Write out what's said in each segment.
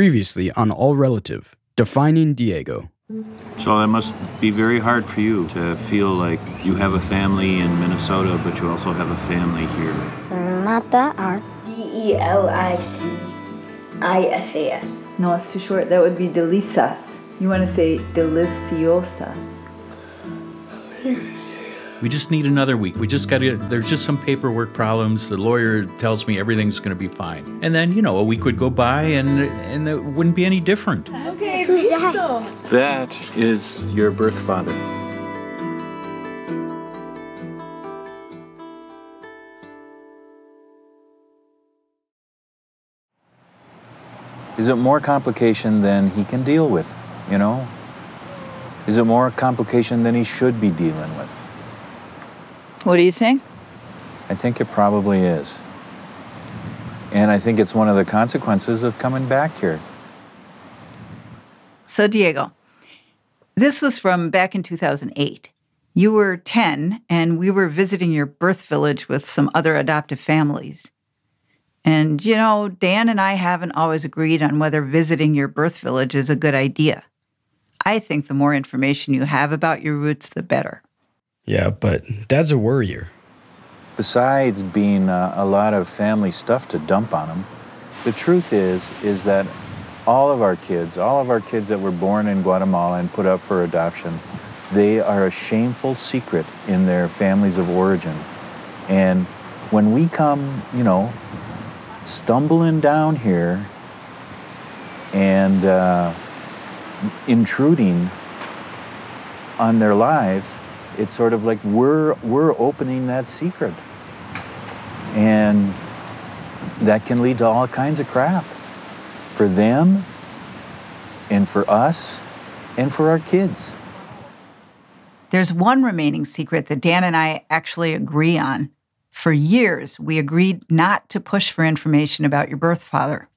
Previously on All Relative, defining Diego. So that must be very hard for you to feel like you have a family in Minnesota, but you also have a family here. Not that hard. D E L I C I S A S. No, it's too short. That would be delisas. You want to say deliciosas. We just need another week. We just got to, there's just some paperwork problems. The lawyer tells me everything's going to be fine. And then, you know, a week would go by and, and it wouldn't be any different. Okay, Who's that? That is your birth father. Is it more complication than he can deal with, you know? Is it more complication than he should be dealing with? What do you think? I think it probably is. And I think it's one of the consequences of coming back here. So, Diego, this was from back in 2008. You were 10, and we were visiting your birth village with some other adoptive families. And, you know, Dan and I haven't always agreed on whether visiting your birth village is a good idea. I think the more information you have about your roots, the better. Yeah, but Dad's a worrier. Besides being uh, a lot of family stuff to dump on him, the truth is, is that all of our kids, all of our kids that were born in Guatemala and put up for adoption, they are a shameful secret in their families of origin. And when we come, you know, stumbling down here and uh, intruding on their lives, it's sort of like we're we're opening that secret, and that can lead to all kinds of crap for them, and for us, and for our kids. There's one remaining secret that Dan and I actually agree on. For years, we agreed not to push for information about your birth father.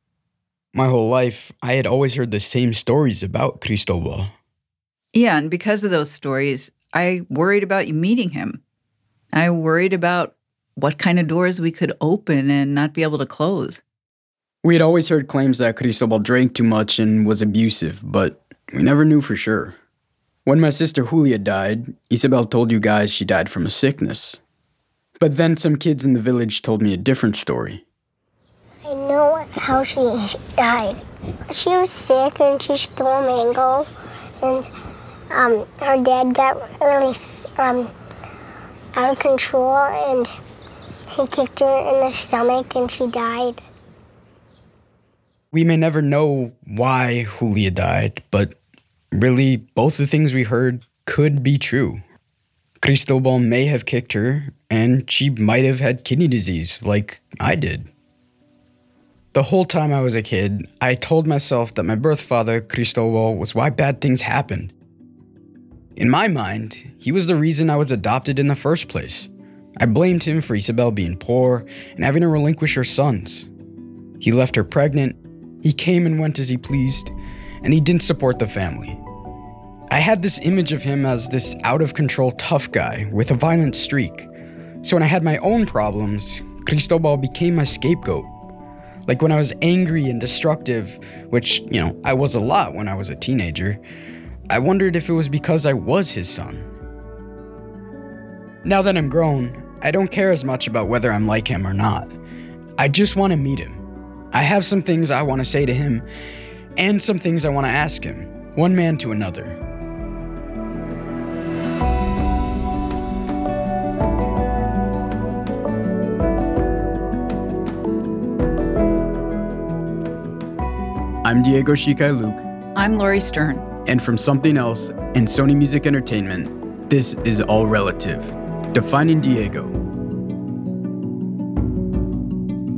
My whole life, I had always heard the same stories about Cristobal. Yeah, and because of those stories, I worried about you meeting him. I worried about what kind of doors we could open and not be able to close. We had always heard claims that Cristobal drank too much and was abusive, but we never knew for sure. When my sister Julia died, Isabel told you guys she died from a sickness. But then some kids in the village told me a different story. I know how she died. She was sick and she stole a mango, and um, her dad got really um, out of control and he kicked her in the stomach and she died. We may never know why Julia died, but really, both the things we heard could be true. Cristobal may have kicked her, and she might have had kidney disease like I did. The whole time I was a kid, I told myself that my birth father, Cristobal, was why bad things happened. In my mind, he was the reason I was adopted in the first place. I blamed him for Isabel being poor and having to relinquish her sons. He left her pregnant, he came and went as he pleased, and he didn't support the family. I had this image of him as this out of control tough guy with a violent streak. So when I had my own problems, Cristobal became my scapegoat. Like when I was angry and destructive, which, you know, I was a lot when I was a teenager, I wondered if it was because I was his son. Now that I'm grown, I don't care as much about whether I'm like him or not. I just want to meet him. I have some things I want to say to him, and some things I want to ask him, one man to another. I'm Diego Shikai Luke. I'm Laurie Stern. And from Something Else and Sony Music Entertainment, this is All Relative Defining Diego.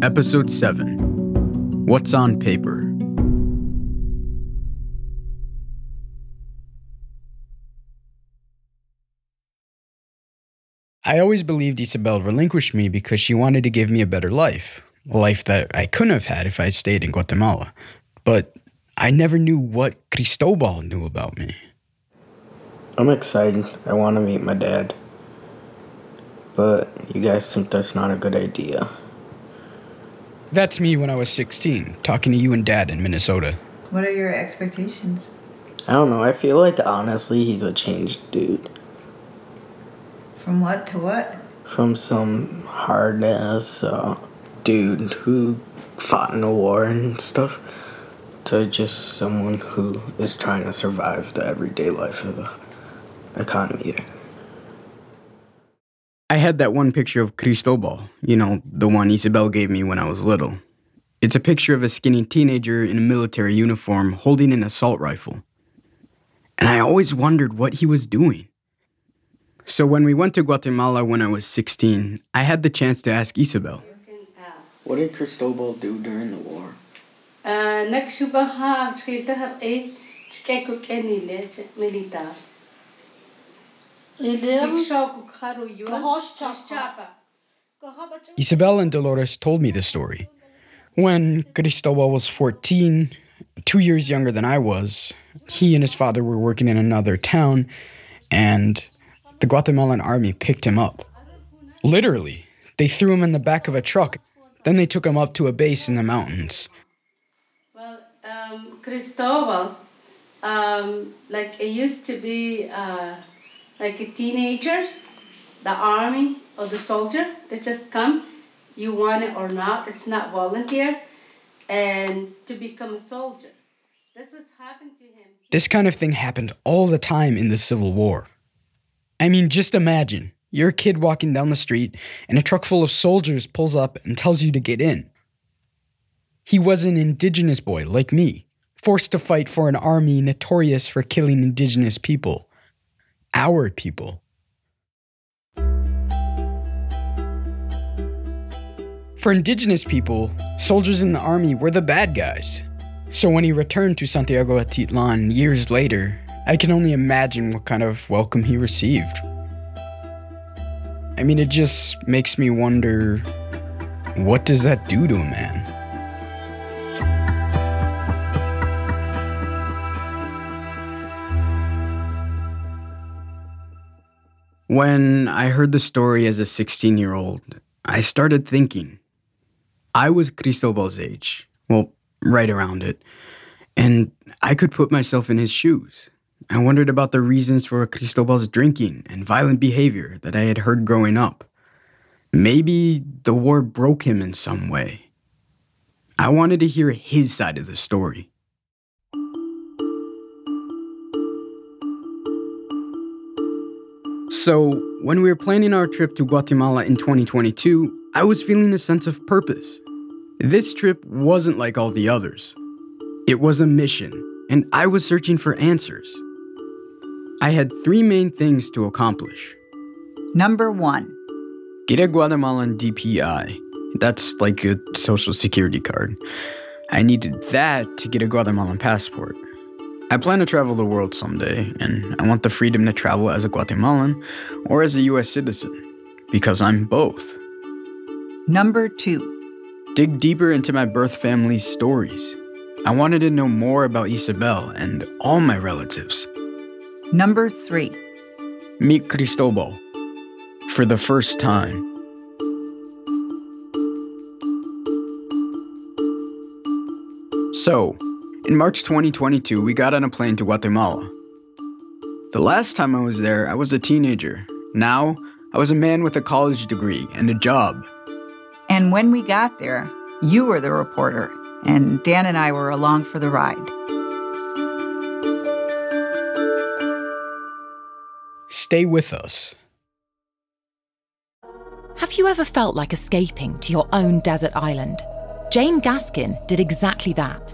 Episode 7 What's on Paper? I always believed Isabel relinquished me because she wanted to give me a better life, a life that I couldn't have had if I stayed in Guatemala. But I never knew what Cristobal knew about me. I'm excited. I want to meet my dad. But you guys think that's not a good idea. That's me when I was 16, talking to you and dad in Minnesota. What are your expectations? I don't know. I feel like honestly, he's a changed dude. From what to what? From some hard ass uh, dude who fought in a war and stuff to just someone who is trying to survive the everyday life of the economy. I had that one picture of Cristobal, you know, the one Isabel gave me when I was little. It's a picture of a skinny teenager in a military uniform holding an assault rifle. And I always wondered what he was doing. So when we went to Guatemala when I was 16, I had the chance to ask Isabel. What did Cristobal do during the war? Nagsubaha, skita har skay ko kenile, militar. Ikshaw ko karo yun, chapa. Isabel and Dolores told me the story. When Cristobal was 14, two years younger than I was, he and his father were working in another town, and the Guatemalan army picked him up. Literally, they threw him in the back of a truck, then they took him up to a base in the mountains. Cristobal, um, like it used to be uh, like a teenagers, the army or the soldier, they just come, you want it or not, it's not volunteer, and to become a soldier. That's what's happened to him. This kind of thing happened all the time in the Civil War. I mean, just imagine you're a kid walking down the street and a truck full of soldiers pulls up and tells you to get in. He was an indigenous boy like me, forced to fight for an army notorious for killing indigenous people. Our people. For indigenous people, soldiers in the army were the bad guys. So when he returned to Santiago Atitlan years later, I can only imagine what kind of welcome he received. I mean, it just makes me wonder what does that do to a man? When I heard the story as a 16 year old, I started thinking. I was Cristobal's age, well, right around it, and I could put myself in his shoes. I wondered about the reasons for Cristobal's drinking and violent behavior that I had heard growing up. Maybe the war broke him in some way. I wanted to hear his side of the story. So, when we were planning our trip to Guatemala in 2022, I was feeling a sense of purpose. This trip wasn't like all the others. It was a mission, and I was searching for answers. I had three main things to accomplish Number one, get a Guatemalan DPI. That's like a social security card. I needed that to get a Guatemalan passport. I plan to travel the world someday, and I want the freedom to travel as a Guatemalan or as a US citizen, because I'm both. number two, Dig deeper into my birth family's stories. I wanted to know more about Isabel and all my relatives. number three, Meet Cristobal for the first time. So, in March 2022, we got on a plane to Guatemala. The last time I was there, I was a teenager. Now, I was a man with a college degree and a job. and when we got there, you were the reporter, and Dan and I were along for the ride. Stay with us. Have you ever felt like escaping to your own desert island? Jane Gaskin did exactly that,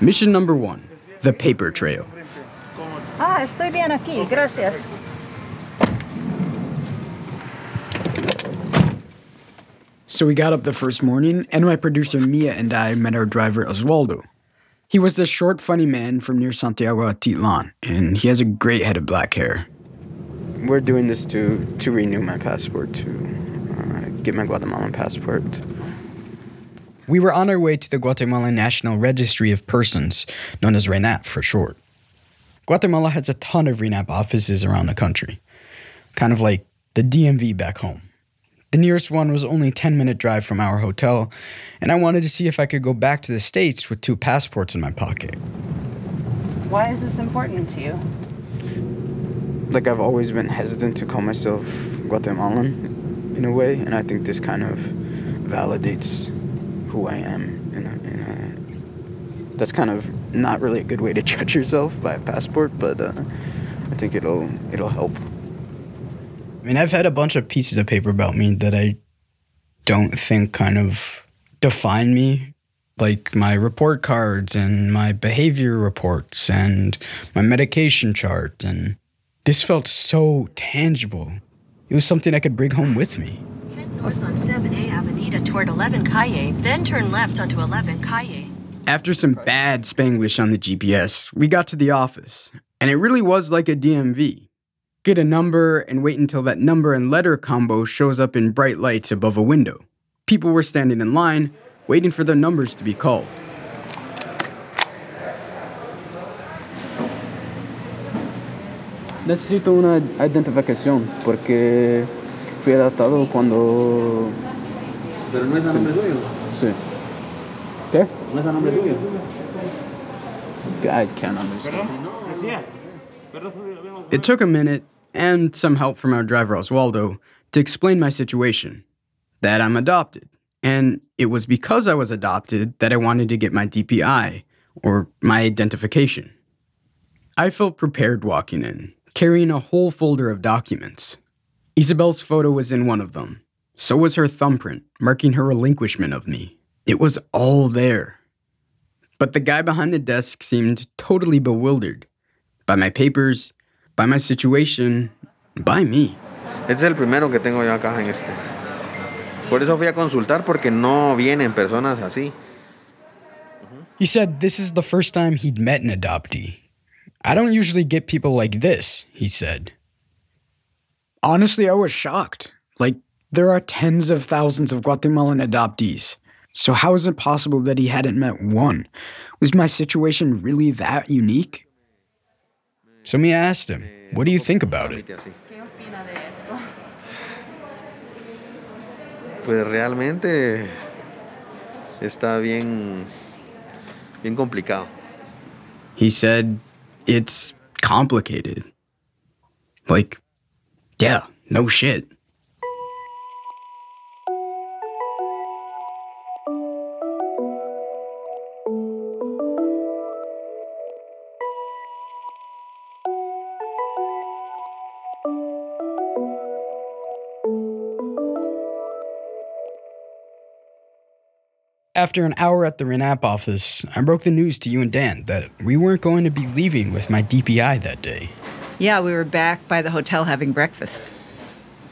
Mission number one the paper trail. Ah, estoy bien aquí, gracias. So we got up the first morning, and my producer Mia and I met our driver Oswaldo. He was this short, funny man from near Santiago Atitlan, and he has a great head of black hair. We're doing this to to renew my passport, to uh, get my Guatemalan passport. We were on our way to the Guatemalan National Registry of Persons, known as RENAP for short. Guatemala has a ton of RENAP offices around the country, kind of like the DMV back home. The nearest one was only 10 minute drive from our hotel, and I wanted to see if I could go back to the States with two passports in my pocket. Why is this important to you? Like, I've always been hesitant to call myself Guatemalan in a way, and I think this kind of validates who I am. In a, in a, that's kind of not really a good way to judge yourself by a passport, but uh, I think it'll it'll help. I mean, I've had a bunch of pieces of paper about me that I don't think kind of define me, like my report cards and my behavior reports and my medication chart. And this felt so tangible. It was something I could bring home with me. Head north on 7A Avenida toward 11 Calle, then turn left onto 11 Calle. After some bad Spanglish on the GPS, we got to the office, and it really was like a DMV. Get a number and wait until that number and letter combo shows up in bright lights above a window. People were standing in line, waiting for their numbers to be called. Necesito una identificación porque fui adaptado cuando... Pero no es a nombre suyo. Sí. ¿Qué? No es a nombre suyo. I can't understand. Perdón. Decía. Perdón. It took a minute and some help from our driver Oswaldo to explain my situation that I'm adopted. And it was because I was adopted that I wanted to get my DPI, or my identification. I felt prepared walking in, carrying a whole folder of documents. Isabel's photo was in one of them. So was her thumbprint, marking her relinquishment of me. It was all there. But the guy behind the desk seemed totally bewildered by my papers, by my situation, by me. Este es el primero que tengo yo acá en este. Por eso fui a consultar porque no vienen personas así. He said this is the first time he'd met an adoptee. I don't usually get people like this, he said. Honestly, I was shocked. Like, there are tens of thousands of Guatemalan adoptees. So, how is it possible that he hadn't met one? Was my situation really that unique? So, me asked him, What do you think about it? Pues realmente está bien, bien complicado. He said, It's complicated. Like, yeah, no shit. After an hour at the RENAP office, I broke the news to you and Dan that we weren't going to be leaving with my DPI that day. Yeah, we were back by the hotel having breakfast.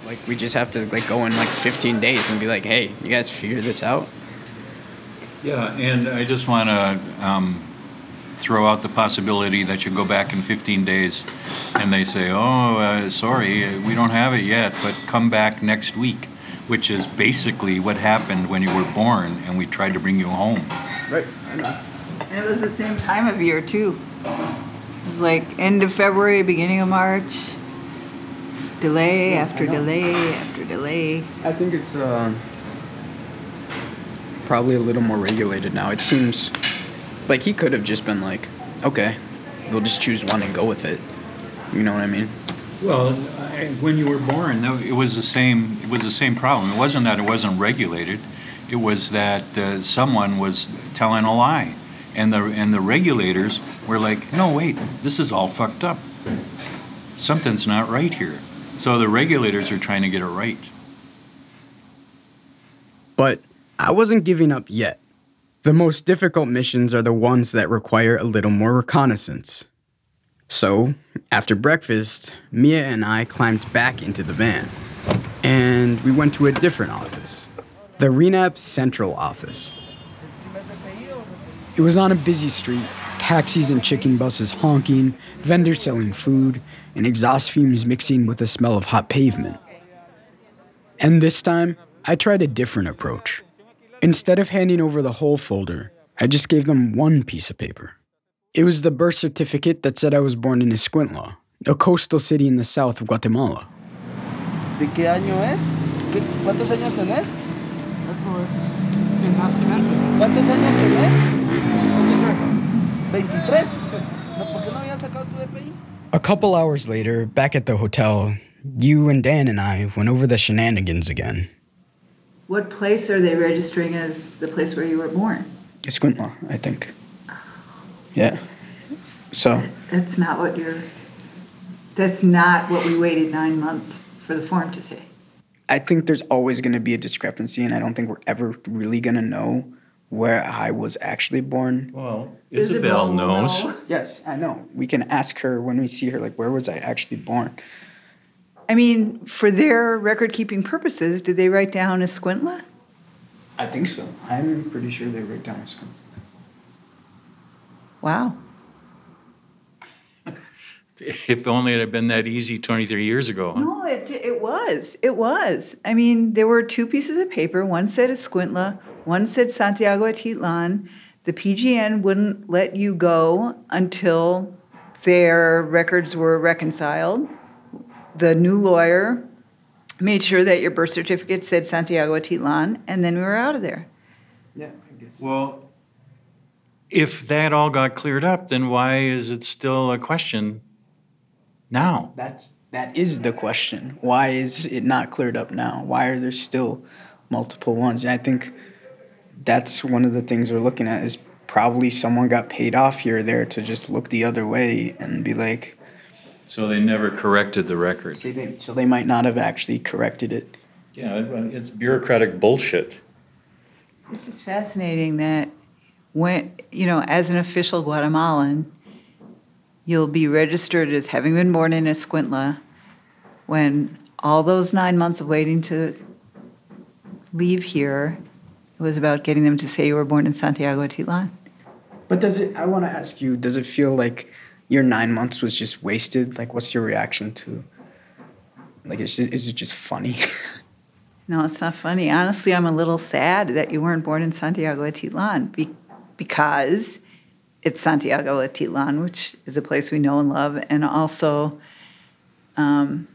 Like we just have to like go in like 15 days and be like, "Hey, you guys figure this out?" Yeah, and I just want to um, throw out the possibility that you go back in 15 days and they say, oh, uh, sorry, we don't have it yet, but come back next week, which is basically what happened when you were born and we tried to bring you home. Right, I know. And it was the same time of year, too. It was like end of February, beginning of March. Delay after delay after delay. I think it's uh, probably a little more regulated now. It seems like he could have just been like, okay, we'll just choose one and go with it. You know what I mean? Well, I, when you were born, though, it was the same. It was the same problem. It wasn't that it wasn't regulated. It was that uh, someone was telling a lie, And the, and the regulators were like, no, wait, this is all fucked up. Something's not right here. So the regulators are trying to get it right. But I wasn't giving up yet. The most difficult missions are the ones that require a little more reconnaissance. So, after breakfast, Mia and I climbed back into the van. And we went to a different office the RENAP Central Office. It was on a busy street, taxis and chicken buses honking, vendors selling food, and exhaust fumes mixing with the smell of hot pavement. And this time, I tried a different approach. Instead of handing over the whole folder, I just gave them one piece of paper. It was the birth certificate that said I was born in Escuintla, a coastal city in the south of Guatemala. ¿De qué año es? ¿Qué- ¿Cuántos años tenés? Eso es de nacimiento. ¿Cuántos años tenés? 23. No, ¿Por qué no habías sacado tu DPI? A couple hours later, back at the hotel, you and Dan and I went over the shenanigans again. What place are they registering as the place where you were born? Escuintla, I think. Yeah. So, That's not what you're. That's not what we waited nine months for the form to say. I think there's always going to be a discrepancy, and I don't think we're ever really going to know where I was actually born. Well, Isabel knows. Yes, I know. We can ask her when we see her, like, where was I actually born? I mean, for their record keeping purposes, did they write down Escuintla? I think so. I'm pretty sure they wrote down Escuintla. Wow. If only it had been that easy 23 years ago. huh? No, it, it was. It was. I mean, there were two pieces of paper. One said Escuintla, one said Santiago Atitlan. The PGN wouldn't let you go until their records were reconciled. The new lawyer made sure that your birth certificate said Santiago Atitlan, and then we were out of there. Yeah, I guess. Well, if that all got cleared up, then why is it still a question now? That's that is the question. Why is it not cleared up now? Why are there still multiple ones? And I think that's one of the things we're looking at is probably someone got paid off here or there to just look the other way and be like, So they never corrected the record. see, they, so they might not have actually corrected it. Yeah, it's bureaucratic bullshit. It's just fascinating that when, you know, as an official Guatemalan, you'll be registered as having been born in Escuintla when all those nine months of waiting to leave here, was about getting them to say you were born in Santiago Atitlan. But does it? I want to ask you. Does it feel like your nine months was just wasted? Like, what's your reaction to? Like, it's just, is it just funny? No, it's not funny. Honestly, I'm a little sad that you weren't born in Santiago Atitlan be- because it's Santiago Atitlan, which is a place we know and love, and also um,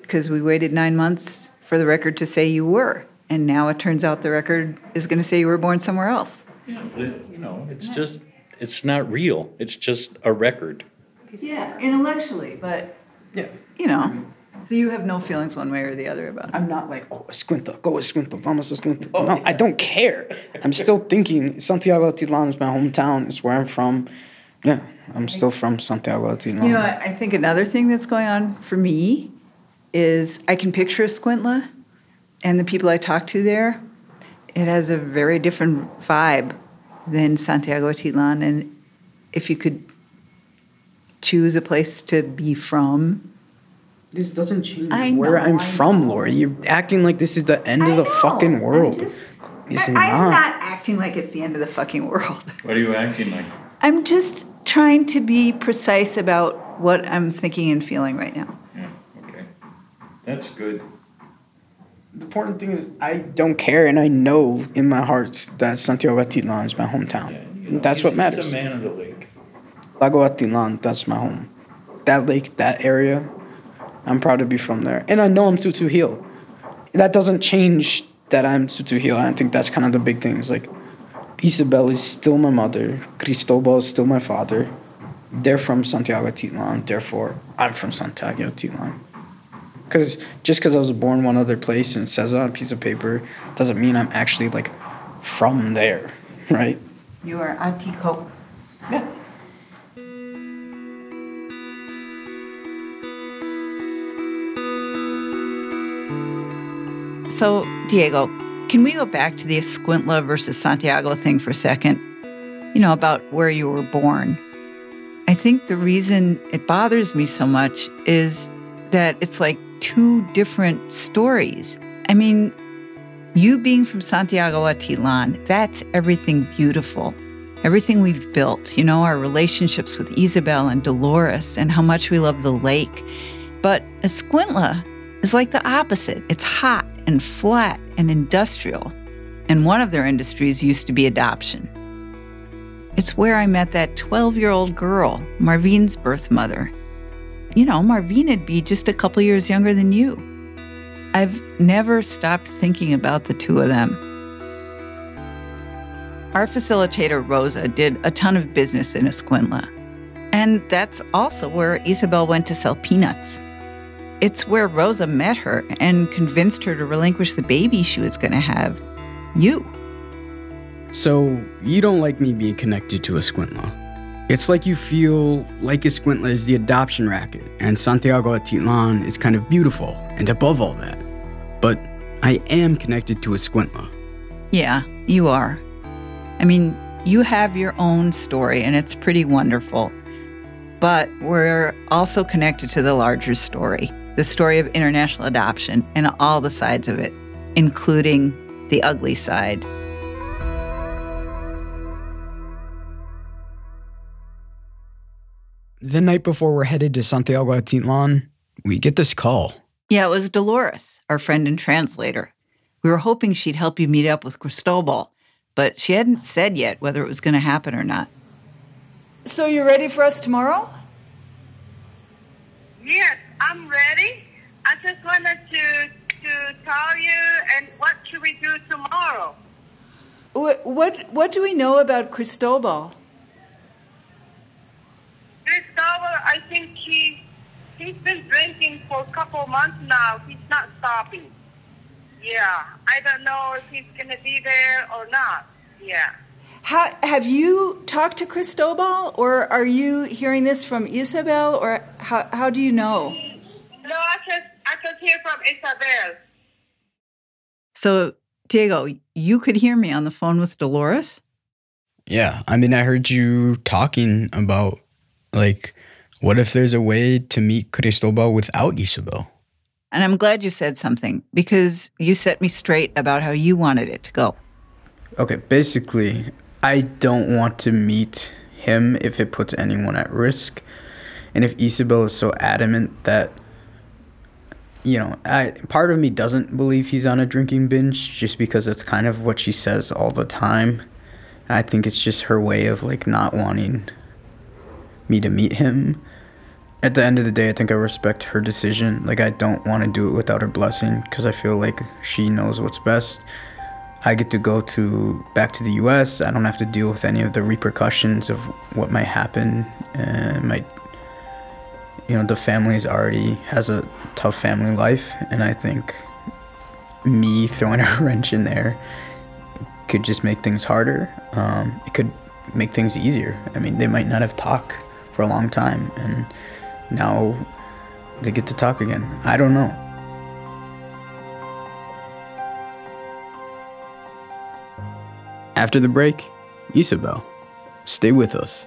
because we waited nine months for the record to say you were, and now it turns out the record is going to say you were born somewhere else. Yeah, but it- you know, it's just, it's not real. It's just a record. Yeah, intellectually, but yeah, you know. So you have no feelings one way or the other about it. I'm not like, oh, Escuintla, go Escuintla, vamos Escuintla. Oh, no, I don't care. I'm still thinking Santiago Atitlan is my hometown. It's where I'm from. Yeah, I'm still from Santiago Atitlan. You know, I I think another thing that's going on for me is I can picture Escuintla and the people I talk to there. It has a very different vibe than Santiago Atitlan. And if you could choose a place to be from, this doesn't change I where know, I'm I from, Lori. You're acting like this is the end of the fucking world. it's I, not. I'm not acting like it's the end of the fucking world. What are you acting like? I'm just trying to be precise about what I'm thinking and feeling right now. Yeah, Okay. That's good. The important thing is I don't care, and I know in my heart that Santiago Atitlan is my hometown. Yeah. that's what matters. He's a man of the lake. Lago Atitlan, that's my home. That lake, that area, I'm proud to be from there. And I know I'm Tz'utujil. That doesn't change that I'm Tz'utujil. I think that's kind of the big thing. It's like Isabel is still my mother, Cristobal is still my father. They're from Santiago Atitlan, therefore I'm from Santiago Atitlan. Because just because I was born one other place and it says it on a piece of paper doesn't mean I'm actually like from there, right? You are Auntie Cope. Yeah. So, Diego, can we go back to the Escuintla versus Santiago thing for a second? You know, about where you were born. I think the reason it bothers me so much is that it's like two different stories. I mean, you being from Santiago Atitlan, that's everything beautiful. Everything we've built, you know, our relationships with Isabel and Dolores and how much we love the lake. But Escuintla is like the opposite. It's hot and flat and industrial. And one of their industries used to be adoption. It's where I met that 12 year old girl, Marvine's birth mother. You know, Marvine'd be just a couple years younger than you. I've never stopped thinking about the two of them. Our facilitator, Rosa, did a ton of business in Escuintla. And that's also where Isabel went to sell peanuts. It's where Rosa met her and convinced her to relinquish the baby she was going to have you. So, you don't like me being connected to Escuintla. It's like you feel like Escuintla is the adoption racket, and Santiago Atitlan is kind of beautiful and above all that. But I am connected to Escuintla. Yeah, you are. I mean, you have your own story, and it's pretty wonderful. But we're also connected to the larger story the story of international adoption and all the sides of it, including the ugly side. The night before we're headed to Santiago Atitlan, we get this call. Yeah, it was Dolores, our friend and translator. We were hoping she'd help you meet up with Cristobal, but she hadn't said yet whether it was going to happen or not. So you're ready for us tomorrow? Yes, I'm ready. I just wanted to to tell you and what should we do tomorrow? What what, what do we know about Cristobal? Cristobal, I think he he's been drinking for a couple months now. He's not stopping. Yeah, I don't know if he's gonna be there or not. Yeah. How, have you talked to Cristobal, or are you hearing this from Isabel, or how, how do you know? No, I just I just hear from Isabel. So, Diego, you could hear me on the phone with Dolores? Yeah, I mean, I heard you talking about, like, what if there's a way to meet Cristobal without Isabel? And I'm glad you said something because you set me straight about how you wanted it to go. Okay, basically, I don't want to meet him if it puts anyone at risk. And if Isabel is so adamant that you know, I part of me doesn't believe he's on a drinking binge just because it's kind of what she says all the time. I think it's just her way of like not wanting me to meet him. At the end of the day, I think I respect her decision. Like I don't want to do it without her blessing because I feel like she knows what's best. I get to go to back to the U.S. I don't have to deal with any of the repercussions of what might happen. and might you know the family's already has a tough family life, and I think me throwing a wrench in there could just make things harder. Um, it could make things easier. I mean, they might not have talked for a long time, and now they get to talk again. I don't know. After the break, Isabel, stay with us.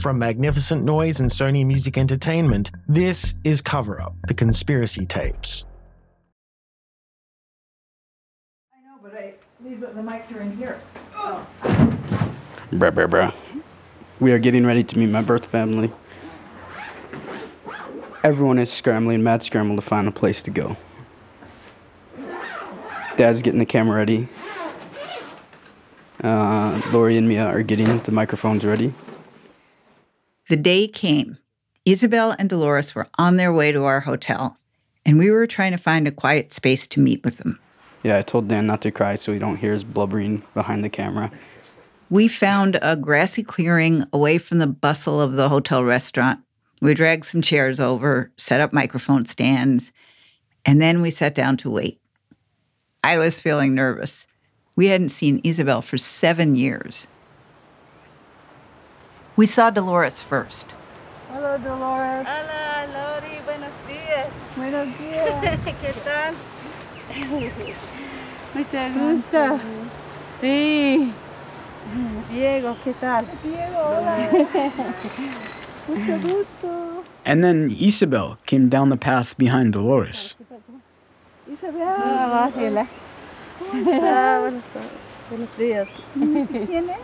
From Magnificent Noise and Sony Music Entertainment, this is Cover Up The Conspiracy Tapes. I know, but I, these, the mics are in here. Oh. Bruh, bruh, bruh. We are getting ready to meet my birth family. Everyone is scrambling, mad scramble to find a place to go. Dad's getting the camera ready. Uh, Lori and Mia are getting the microphones ready. The day came. Isabel and Dolores were on their way to our hotel, and we were trying to find a quiet space to meet with them. Yeah, I told Dan not to cry so he don't hear us blubbering behind the camera. We found a grassy clearing away from the bustle of the hotel restaurant. We dragged some chairs over, set up microphone stands, and then we sat down to wait. I was feeling nervous. We hadn't seen Isabel for seven years. We saw Dolores first. Hello, Dolores. Hola, Lori. Buenos días. Buenos días. ¿Qué tal? Mucho gusto. Sí. Diego, ¿qué tal? Diego, hola. Mucho gusto. And then Isabel came down the path behind Dolores. Isabel. Ah, hola. ¿Cómo está? Buenos, buenos días. ¿Quién es?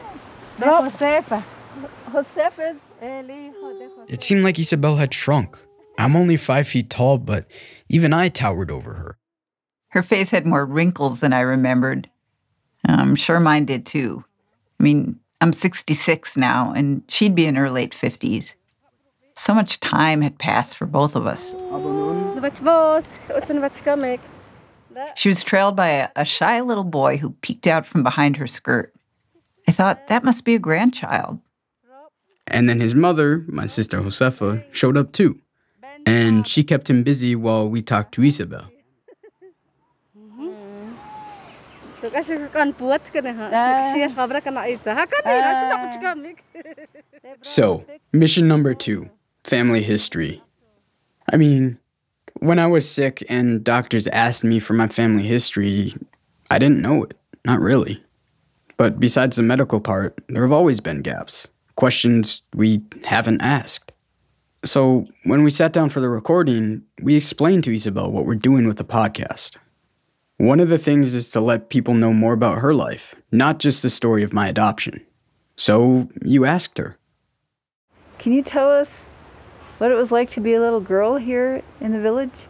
Josefa. Josefa es el hijo de José. It seemed like Isabel had shrunk. I'm only five feet tall, but even I towered over her. Her face had more wrinkles than I remembered. I'm sure mine did too. I mean, I'm 66 now, and she'd be in her late 50s. So much time had passed for both of us. She was trailed by a, a shy little boy who peeked out from behind her skirt. I thought that must be a grandchild. And then his mother, my sister Josefa, showed up too. And she kept him busy while we talked to Isabel. So, mission number two family history. I mean, when I was sick and doctors asked me for my family history, I didn't know it. Not really. But besides the medical part, there have always been gaps, questions we haven't asked. So, when we sat down for the recording, we explained to Isabel what we're doing with the podcast. One of the things is to let people know more about her life, not just the story of my adoption. So, you asked her. Can you tell us what it was like to be a little girl here in the village?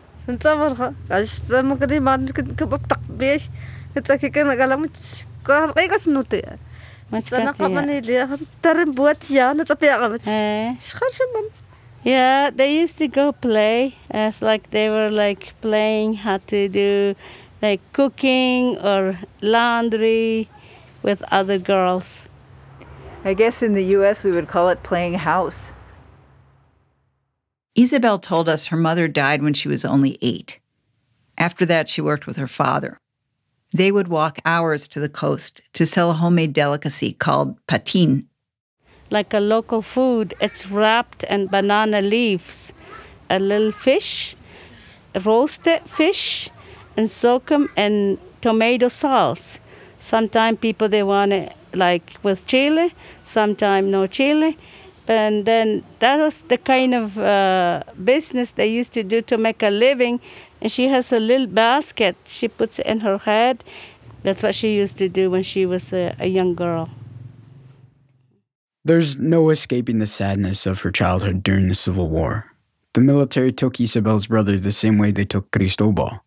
Yeah, they used to go play as like they were like playing how to do like cooking or laundry with other girls. I guess in the US we would call it playing house. Isabel told us her mother died when she was only eight. After that, she worked with her father. They would walk hours to the coast to sell a homemade delicacy called patin. Like a local food, it's wrapped in banana leaves, a little fish, roasted fish, and soak them in tomato sauce. Sometimes people they want it like with chili, sometimes no chili. And then that was the kind of uh, business they used to do to make a living. And she has a little basket she puts it in her head. That's what she used to do when she was a, a young girl. There's no escaping the sadness of her childhood during the Civil War. The military took Isabel's brother the same way they took Cristobal.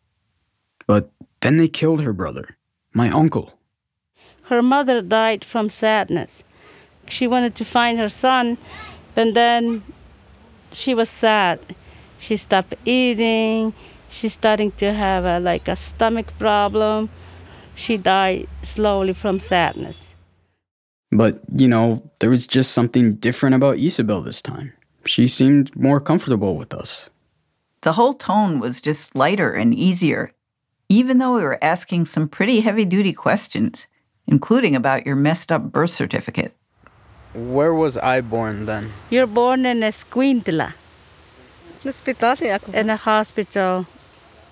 But then they killed her brother, my uncle. Her mother died from sadness. She wanted to find her son, but then she was sad. She stopped eating. She's starting to have a, like a stomach problem. She died slowly from sadness. But, you know, there was just something different about Isabel this time. She seemed more comfortable with us. The whole tone was just lighter and easier, even though we were asking some pretty heavy duty questions, including about your messed up birth certificate. Where was I born then? You're born in Escuintla. In a hospital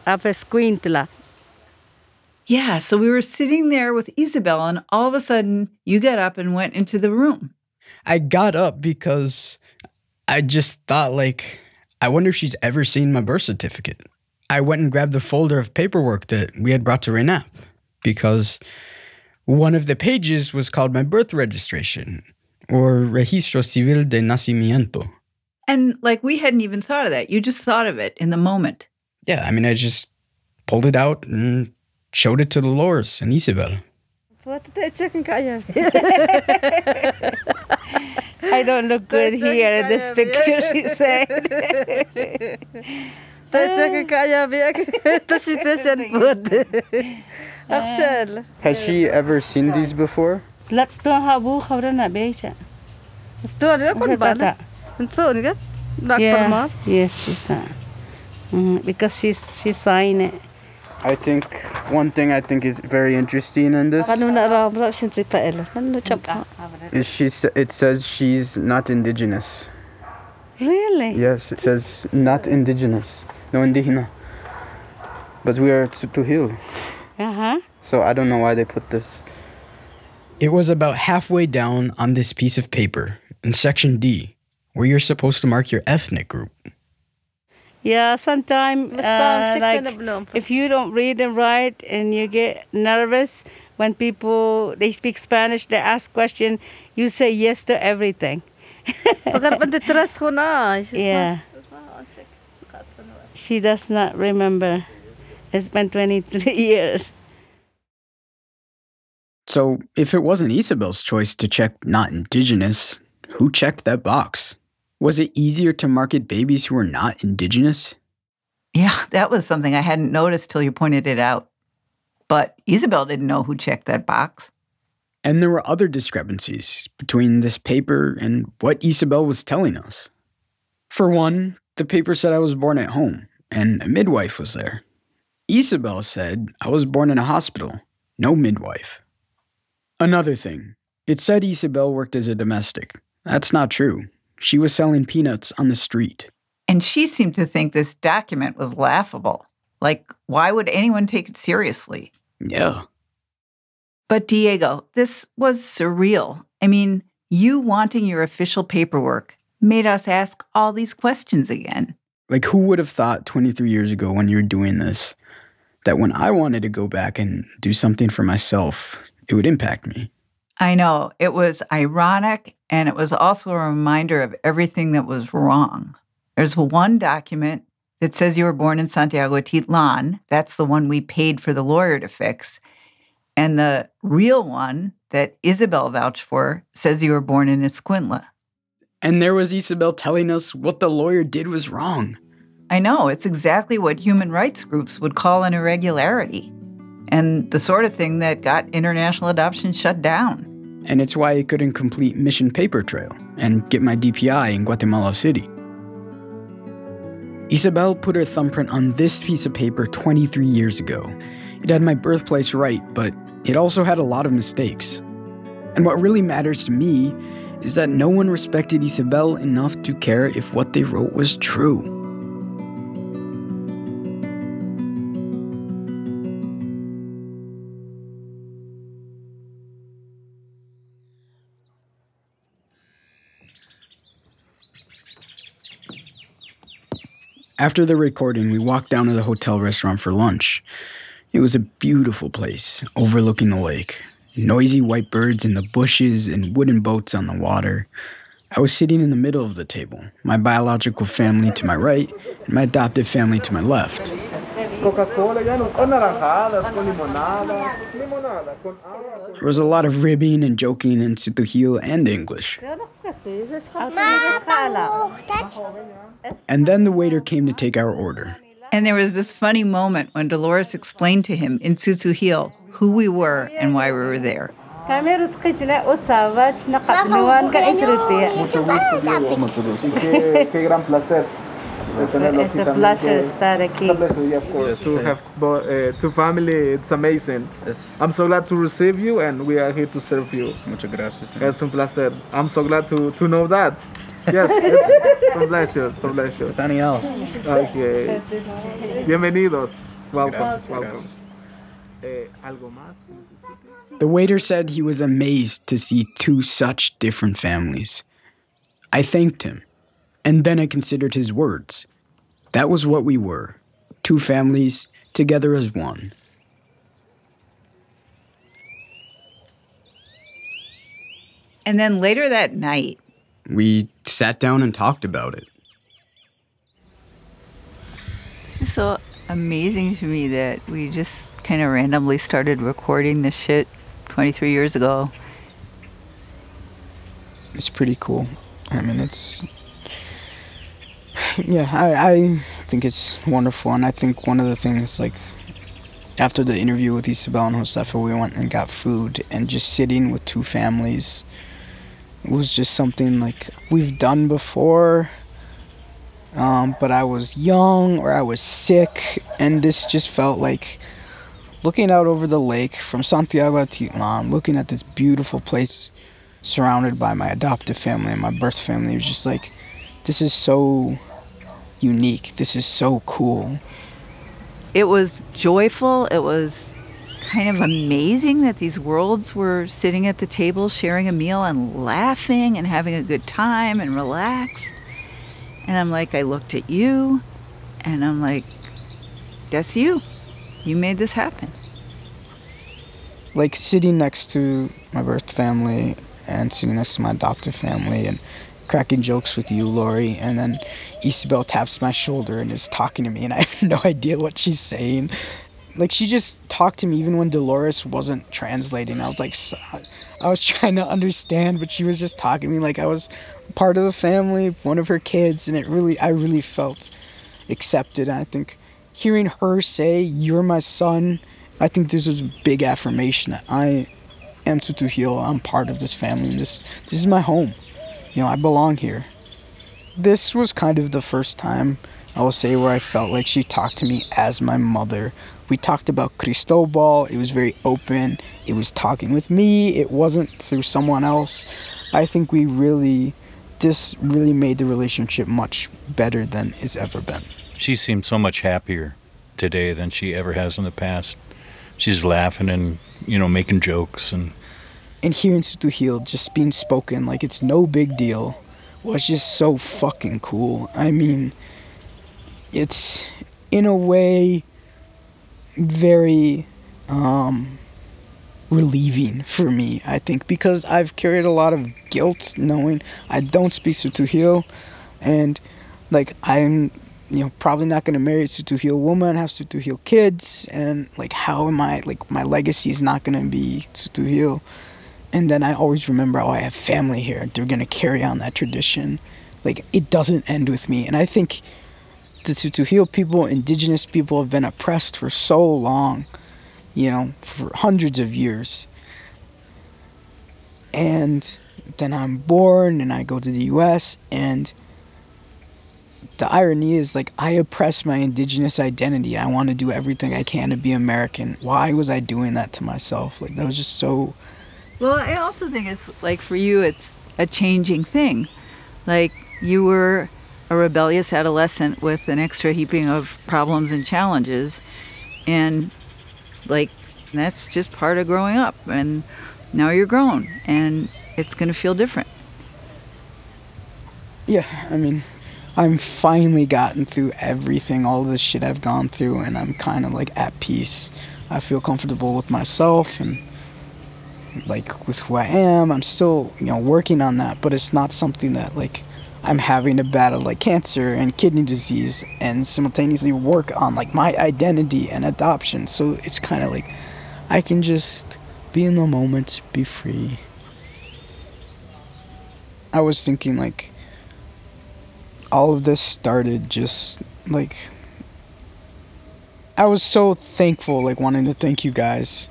of Escuintla. Yeah, so we were sitting there with Isabel, and all of a sudden, you got up and went into the room. I got up because I just thought, like, I wonder if she's ever seen my birth certificate. I went and grabbed the folder of paperwork that we had brought to Renap because one of the pages was called my birth registration or Registro Civil de Nacimiento. And like we hadn't even thought of that. You just thought of it in the moment. Yeah, I mean, I just pulled it out and showed it to Dolores and Isabel. I don't look good here in this picture, she said. Axel. Has she ever seen these before? Let's do habu khabrana becha. Yeah. Yes, she's uh, mm, because she's she signed it. I think one thing I think is very interesting in this is she. It says she's not indigenous. Really? Yes, it says not indigenous, no indígena. But we are Tz'utujil, Uh huh. so I don't know why they put this. It was about halfway down on this piece of paper in section D, where you're supposed to mark your ethnic group. Yeah, sometimes uh, like if you don't read and write and you get nervous when people they speak Spanish, they ask question, you say yes to everything. yeah. She does not remember. It's been 23 years. So, if it wasn't Isabel's choice to check not indigenous, who checked that box? Was it easier to market babies who were not indigenous? Yeah, that was something I hadn't noticed till you pointed it out. But Isabel didn't know who checked that box. And there were other discrepancies between this paper and what Isabel was telling us. For one, the paper said I was born at home, and a midwife was there. Isabel said I was born in a hospital, no midwife. Another thing, it said Isabel worked as a domestic. That's not true. She was selling peanuts on the street. And she seemed to think this document was laughable. Like, why would anyone take it seriously? Yeah. But Diego, this was surreal. I mean, you wanting your official paperwork made us ask all these questions again. Like, who would have thought 23 years ago when you were doing this that when I wanted to go back and do something for myself, it would impact me? I know it was ironic and it was also a reminder of everything that was wrong. There's one document that says you were born in Santiago Atitlan. That's the one we paid for the lawyer to fix. And the real one that Isabel vouched for says you were born in Escuintla. And there was Isabel telling us what the lawyer did was wrong. I know, it's exactly what human rights groups would call an irregularity, and the sort of thing that got international adoption shut down. And it's why I couldn't complete Mission Paper Trail and get my DPI in Guatemala City. Isabel put her thumbprint on this piece of paper 23 years ago. It had my birthplace right, but it also had a lot of mistakes. And what really matters to me is that no one respected Isabel enough to care if what they wrote was true. After the recording, we walked down to the hotel restaurant for lunch. It was a beautiful place, overlooking the lake. Noisy white birds in the bushes and wooden boats on the water. I was sitting in the middle of the table, my biological family to my right, and my adopted family to my left. Coca-Cola, ya no, con naranjadas, con limonada, limonada, con agua. There was a lot of ribbing and joking in Tz'utujil and English. And then the waiter came to take our order. And there was this funny moment when Dolores explained to him in Tz'utujil who we were and why we were there. It's a pleasure que- to estar aquí. It's a pleasure, yeah, of course. to have bo- uh, two family, it's amazing. Yes. I'm so glad to receive you and we are here to serve you. Muchas gracias. Es un placer. I'm so glad to, to know that. Yes, it's a pleasure. It's a pleasure. Es Aniel. Okay. Bienvenidos. Welcome. Gracias, welcome. gracias. Eh, ¿Algo más? que necesites? The waiter said he was amazed to see two such different families. I thanked him, and then I considered his words. That was what we were two families together as one. And then later that night, We sat down and talked about it. it's just so amazing to me that we just kind of randomly started recording this shit 23 years ago. It's pretty cool. I mean, it's yeah, I, I think it's wonderful, and I think one of the things like after the interview with Isabel and Josefa, we went and got food, and just sitting with two families was just something like we've done before. Um, but I was young or I was sick, and this just felt like looking out over the lake from Santiago Atitlan, looking at this beautiful place surrounded by my adoptive family and my birth family. It was just like, this is so unique. This is so cool. It was joyful. It was kind of amazing that these worlds were sitting at the table sharing a meal and laughing and having a good time and relaxed. And I'm like, I looked at you and I'm like, that's you. You made this happen. Like sitting next to my birth family and sitting next to my adoptive family and cracking jokes with you, Laurie, and then Isabel taps my shoulder and is talking to me, and I have no idea what she's saying. Like she just talked to me even when Dolores wasn't translating. I was like, I was trying to understand, but she was just talking to me like I was part of the family, one of her kids, and it really, I really felt accepted. I think hearing her say, "You're my son," I think this was a big affirmation I am Tz'utujil. I'm part of this family, and this this is my home. You know, I belong here. This was kind of the first time I will say where I felt like she talked to me as my mother. We talked about Cristobal. It was very open. It was talking with me. It wasn't through someone else. I think we really, this really made the relationship much better than it's ever been. She seems so much happier today than she ever has in the past. She's laughing and, you know, making jokes and and hearing Tz'utujil just being spoken like it's no big deal was just so fucking cool. I mean, it's in a way very um, relieving for me, I think, because I've carried a lot of guilt knowing I don't speak Tz'utujil and like I'm you know probably not going to marry a Tz'utujil woman, have Tz'utujil kids and like how am I like my legacy is not going to be Tz'utujil and then I always remember, oh, I have family here. They're gonna carry on that tradition. Like it doesn't end with me. And I think the Tz'utujil people, indigenous people, have been oppressed for so long, you know, for hundreds of years. And then I'm born and I go to the U.S. and the irony is like I oppress my indigenous identity. I want to do everything I can to be American. Why was I doing that to myself? Like that was just so well, I also think it's like for you, it's a changing thing. Like you were a rebellious adolescent with an extra heaping of problems and challenges, and like that's just part of growing up. And now you're grown, and it's going to feel different. Yeah, I mean, I'm finally gotten through everything, all this shit I've gone through, and I'm kind of like at peace. I feel comfortable with myself and like with who I am. I'm still, you know, working on that, but it's not something that like I'm having to battle like cancer and kidney disease and simultaneously work on like my identity and adoption. So it's kind of like I can just be in the moment, be free. I was thinking like all of this started just like I was so thankful like wanting to thank you guys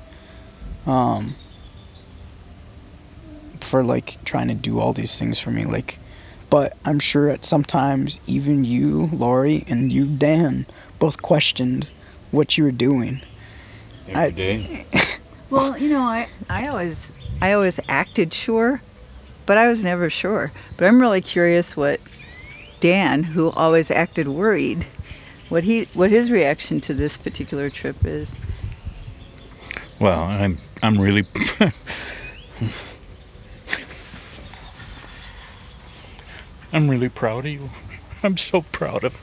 um for like trying to do all these things for me like but i'm sure at sometimes even you Laurie and you dan both questioned what you were doing. Every day. well you know i i always i always acted sure but i was never sure. But i'm really curious what dan who always acted worried what he what his reaction to this particular trip is. Well i'm i'm really I'm really proud of you. I'm so proud of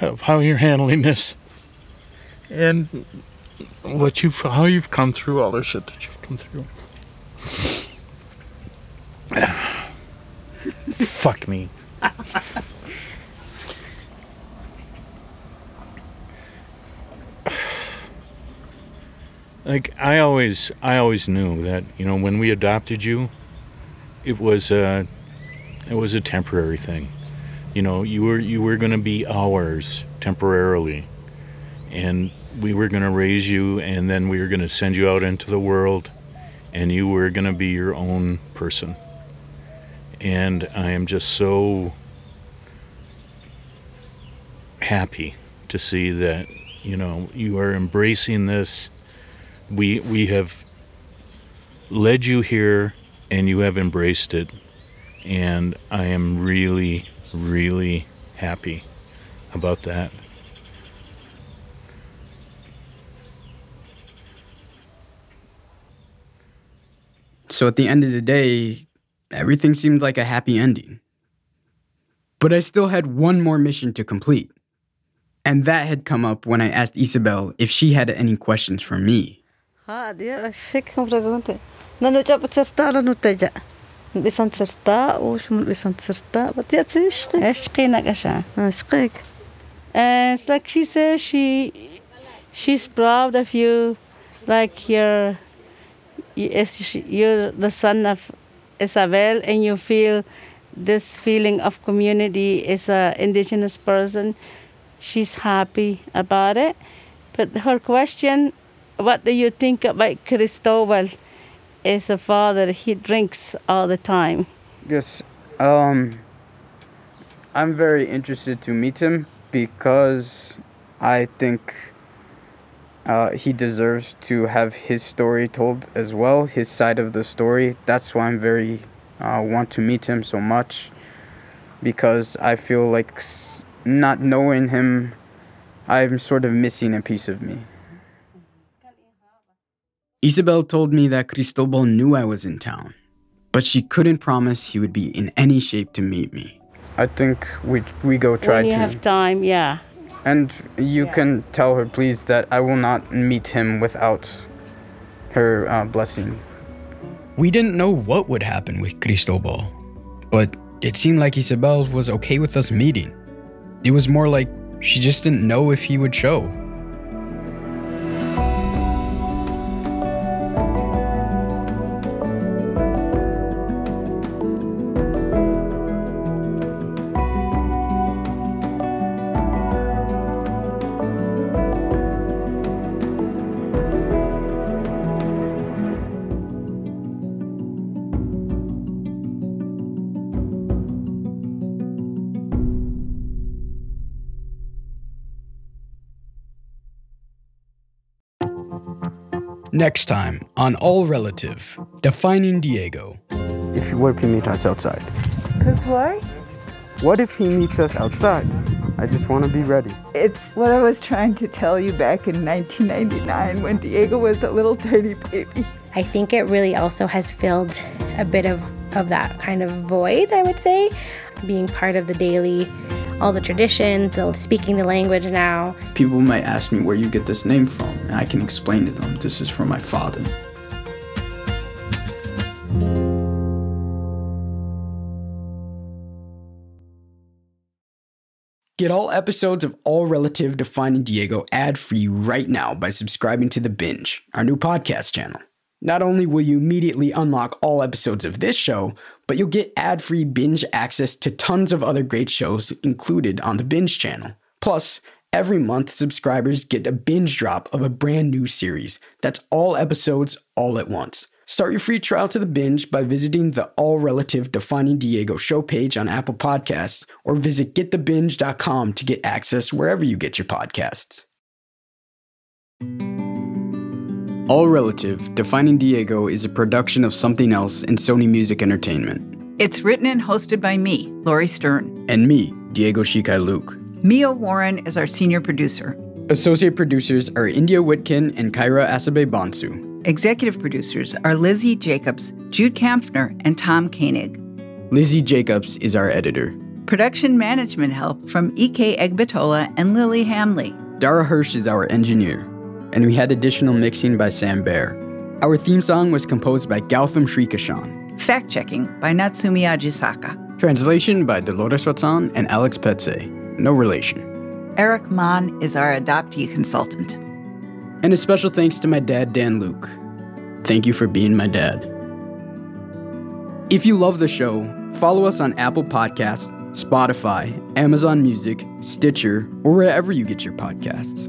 of how you're handling this. And what you've how you've come through all the shit that you've come through. Fuck me. like I always I always knew that you know when we adopted you, it was a it was a temporary thing. You know, you were you were going to be ours temporarily, and we were going to raise you, and then we were going to send you out into the world, and you were going to be your own person. And I am just so happy to see that you know you are embracing this we we have led you here and you have embraced it and i am really really happy about that So at the end of the day, everything seemed like a happy ending. But I still had one more mission to complete. And that had come up when I asked Isabel if she had any questions for me. Ha, dia shik kam pregunta. Nanu cha pacerta la nuteja. Bisan certa o shmun bisan certa, but ya tish. Eshqina kasha. Ashqik. And it's like she says she she's proud of you, like you're you're the son of Isabel, and you feel this feeling of community as a indigenous person. She's happy about it. But her question, what do you think about Cristobal as a father? He drinks all the time. Yes. Um, I'm very interested to meet him because I think uh, he deserves to have his story told as well, his side of the story. That's why I'm very uh, want to meet him so much because I feel like not knowing him, I'm sort of missing a piece of me. Isabel told me that Cristobal knew I was in town, but she couldn't promise he would be in any shape to meet me. I think we we go try when you to. have time, yeah. And you can tell her, please, that I will not meet him without her uh, blessing. We didn't know what would happen with Cristobal, but it seemed like Isabel was okay with us meeting. It was more like she just didn't know if he would show. Next time on All Relative, defining Diego. If what if he meets us outside? Cause why? What if he meets us outside? I just want to be ready. It's what I was trying to tell you back in 1999 when Diego was a little tiny baby. I think it really also has filled a bit of, of that kind of void, I would say, being part of the daily, all the traditions, the speaking the language now. People might ask me where you get this name from, and I can explain to them this is from my father. Get all episodes of All Relative Defining Diego ad free right now by subscribing to The Binge, our new podcast channel. Not only will you immediately unlock all episodes of this show, but you'll get ad free binge access to tons of other great shows included on the Binge channel. Plus, every month, subscribers get a binge drop of a brand new series. That's all episodes all at once. Start your free trial to the binge by visiting the All Relative Defining Diego show page on Apple Podcasts or visit getthebinge.com to get access wherever you get your podcasts. All Relative Defining Diego is a production of Something Else and Sony Music Entertainment. It's written and hosted by me, Laurie Stern. And me, Diego Shikai Luke. Mia Warren is our senior producer. Associate producers are India Whitkin and Kyra Asabe Bonsu. Executive producers are Lizzie Jacobs, Jude Kampfner, and Tom Koenig. Lizzie Jacobs is our editor. Production management help from E.K. Egbatola and Lily Hamley. Dara Hirsch is our engineer, and we had additional mixing by Sam Bear. Our theme song was composed by Gautam Srikishan. Fact checking by Natsumi Ajisaka. Translation by Dolores Watson and Alex Petse. No relation. Eric Mann is our adoptee consultant. And a special thanks to my dad, Dan Luke. Thank you for being my dad. If you love the show, follow us on Apple Podcasts, Spotify, Amazon Music, Stitcher, or wherever you get your podcasts.